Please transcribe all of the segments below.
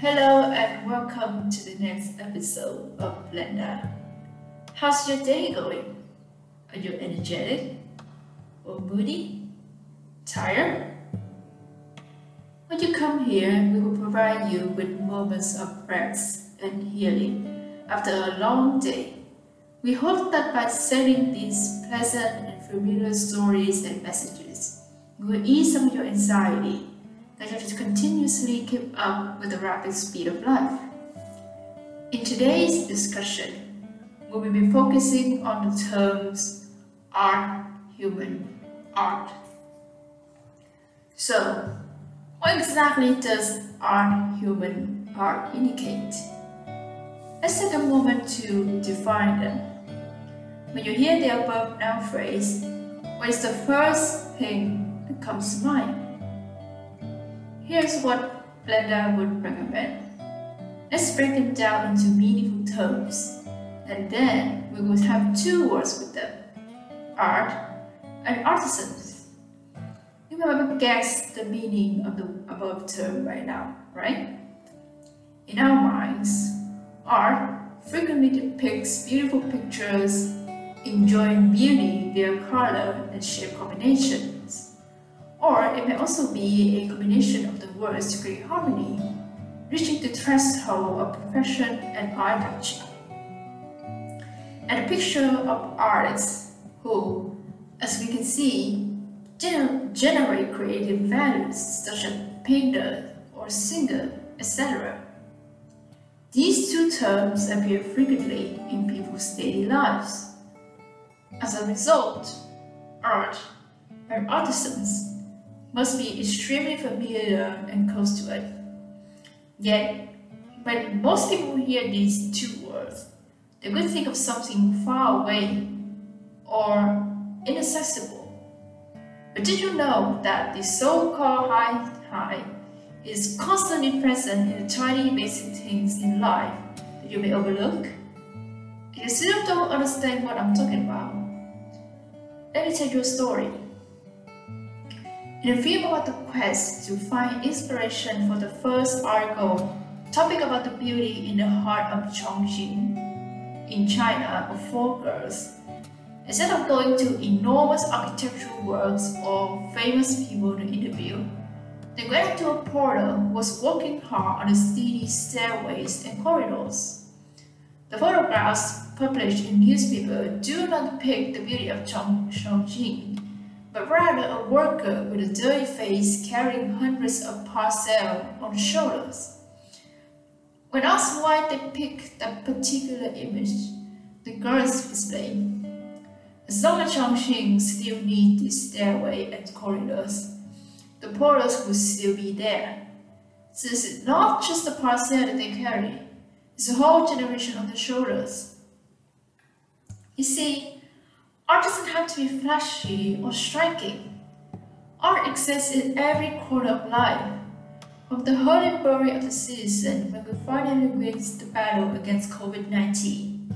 Hello and welcome to the next episode of Blenda. How's your day going? Are you energetic? Or moody? Tired? When you come here, we will provide you with moments of rest and healing after a long day. We hope that by sharing these pleasant and familiar stories and messages, you will ease some of your anxiety that have to continuously keep up with the rapid speed of life. In today's discussion, we will be focusing on the terms art, human, art. So, what exactly does art, human, art indicate? Let's take a moment to define them. When you hear the above noun phrase, what is the first thing that comes to mind? Here's what Blenda would recommend. Let's break them down into meaningful terms, and then we will have two words with them art and artisans. You have guessed the meaning of the above term by now, right? In our minds, art frequently depicts beautiful pictures enjoying beauty via color and shape combinations. Or it may also be a combination of the words to create harmony, reaching the threshold of perfection and eye touch. And a picture of artists who, as we can see, gener- generate creative values such as painter or singer, etc. These two terms appear frequently in people's daily lives. As a result, art and artisans must be extremely familiar and close to it. Yet, when most people hear these two words, they will think of something far away or inaccessible. But did you know that the so-called high high is constantly present in the tiny basic things in life that you may overlook? If you still don't understand what I'm talking about, let me tell you a story. In a film about the quest to find inspiration for the first article, topic about the beauty in the heart of Chongqing in China of four girls, instead of going to enormous architectural works or famous people to interview, went to a porter was working hard on the steady stairways and corridors. The photographs published in newspapers do not depict the beauty of Chongqing rather a worker with a dirty face carrying hundreds of parcels on shoulders. When asked why they picked that particular image, the girls explained. As Chongqing still need this stairway and corridors, the porters will still be there. Since it's not just the parcel that they carry, it's a whole generation on their shoulders. You see, Art doesn't have to be flashy or striking. Art exists in every corner of life. From the hurly-burly of the citizen when we finally wins the battle against COVID-19,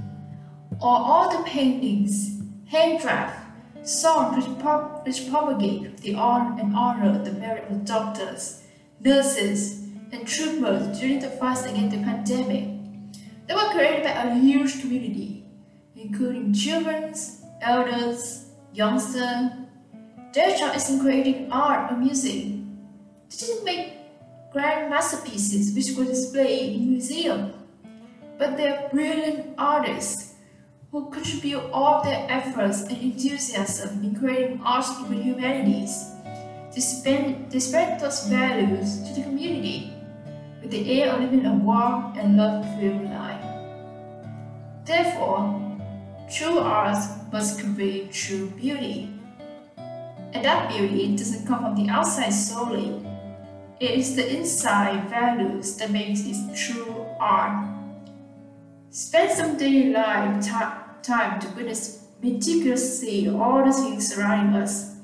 or all the paintings, handcraft, songs which, pro- which propagate the art and honor of the merit of doctors, nurses, and troopers during the fight against the pandemic. They were created by a huge community, including children's, elders, youngsters, their job is in creating art or music. They didn't make grand masterpieces which were displayed in museums, but they're brilliant artists who contribute all their efforts and enthusiasm in creating art in the humanities. They spread, they spread those values to the community with the air of living a warm and love-filled life. Therefore, true art must convey true beauty. And that beauty doesn't come from the outside solely. It is the inside values that makes it true art. Spend some daily life time to witness meticulously all the things surrounding us.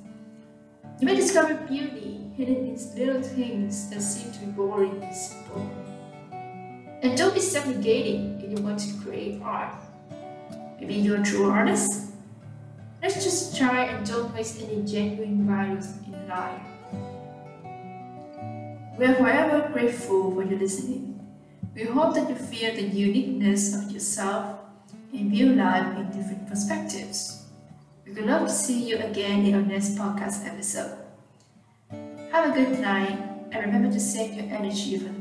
You may discover beauty hidden in little things that seem to be boring and simple. And don't be self-negating if you want to create art. Maybe you're a true artist? Let's just try and don't waste any genuine values in life. We are forever grateful for your listening. We hope that you feel the uniqueness of yourself and view life in different perspectives. We would love to see you again in our next podcast episode. Have a good night and remember to save your energy for.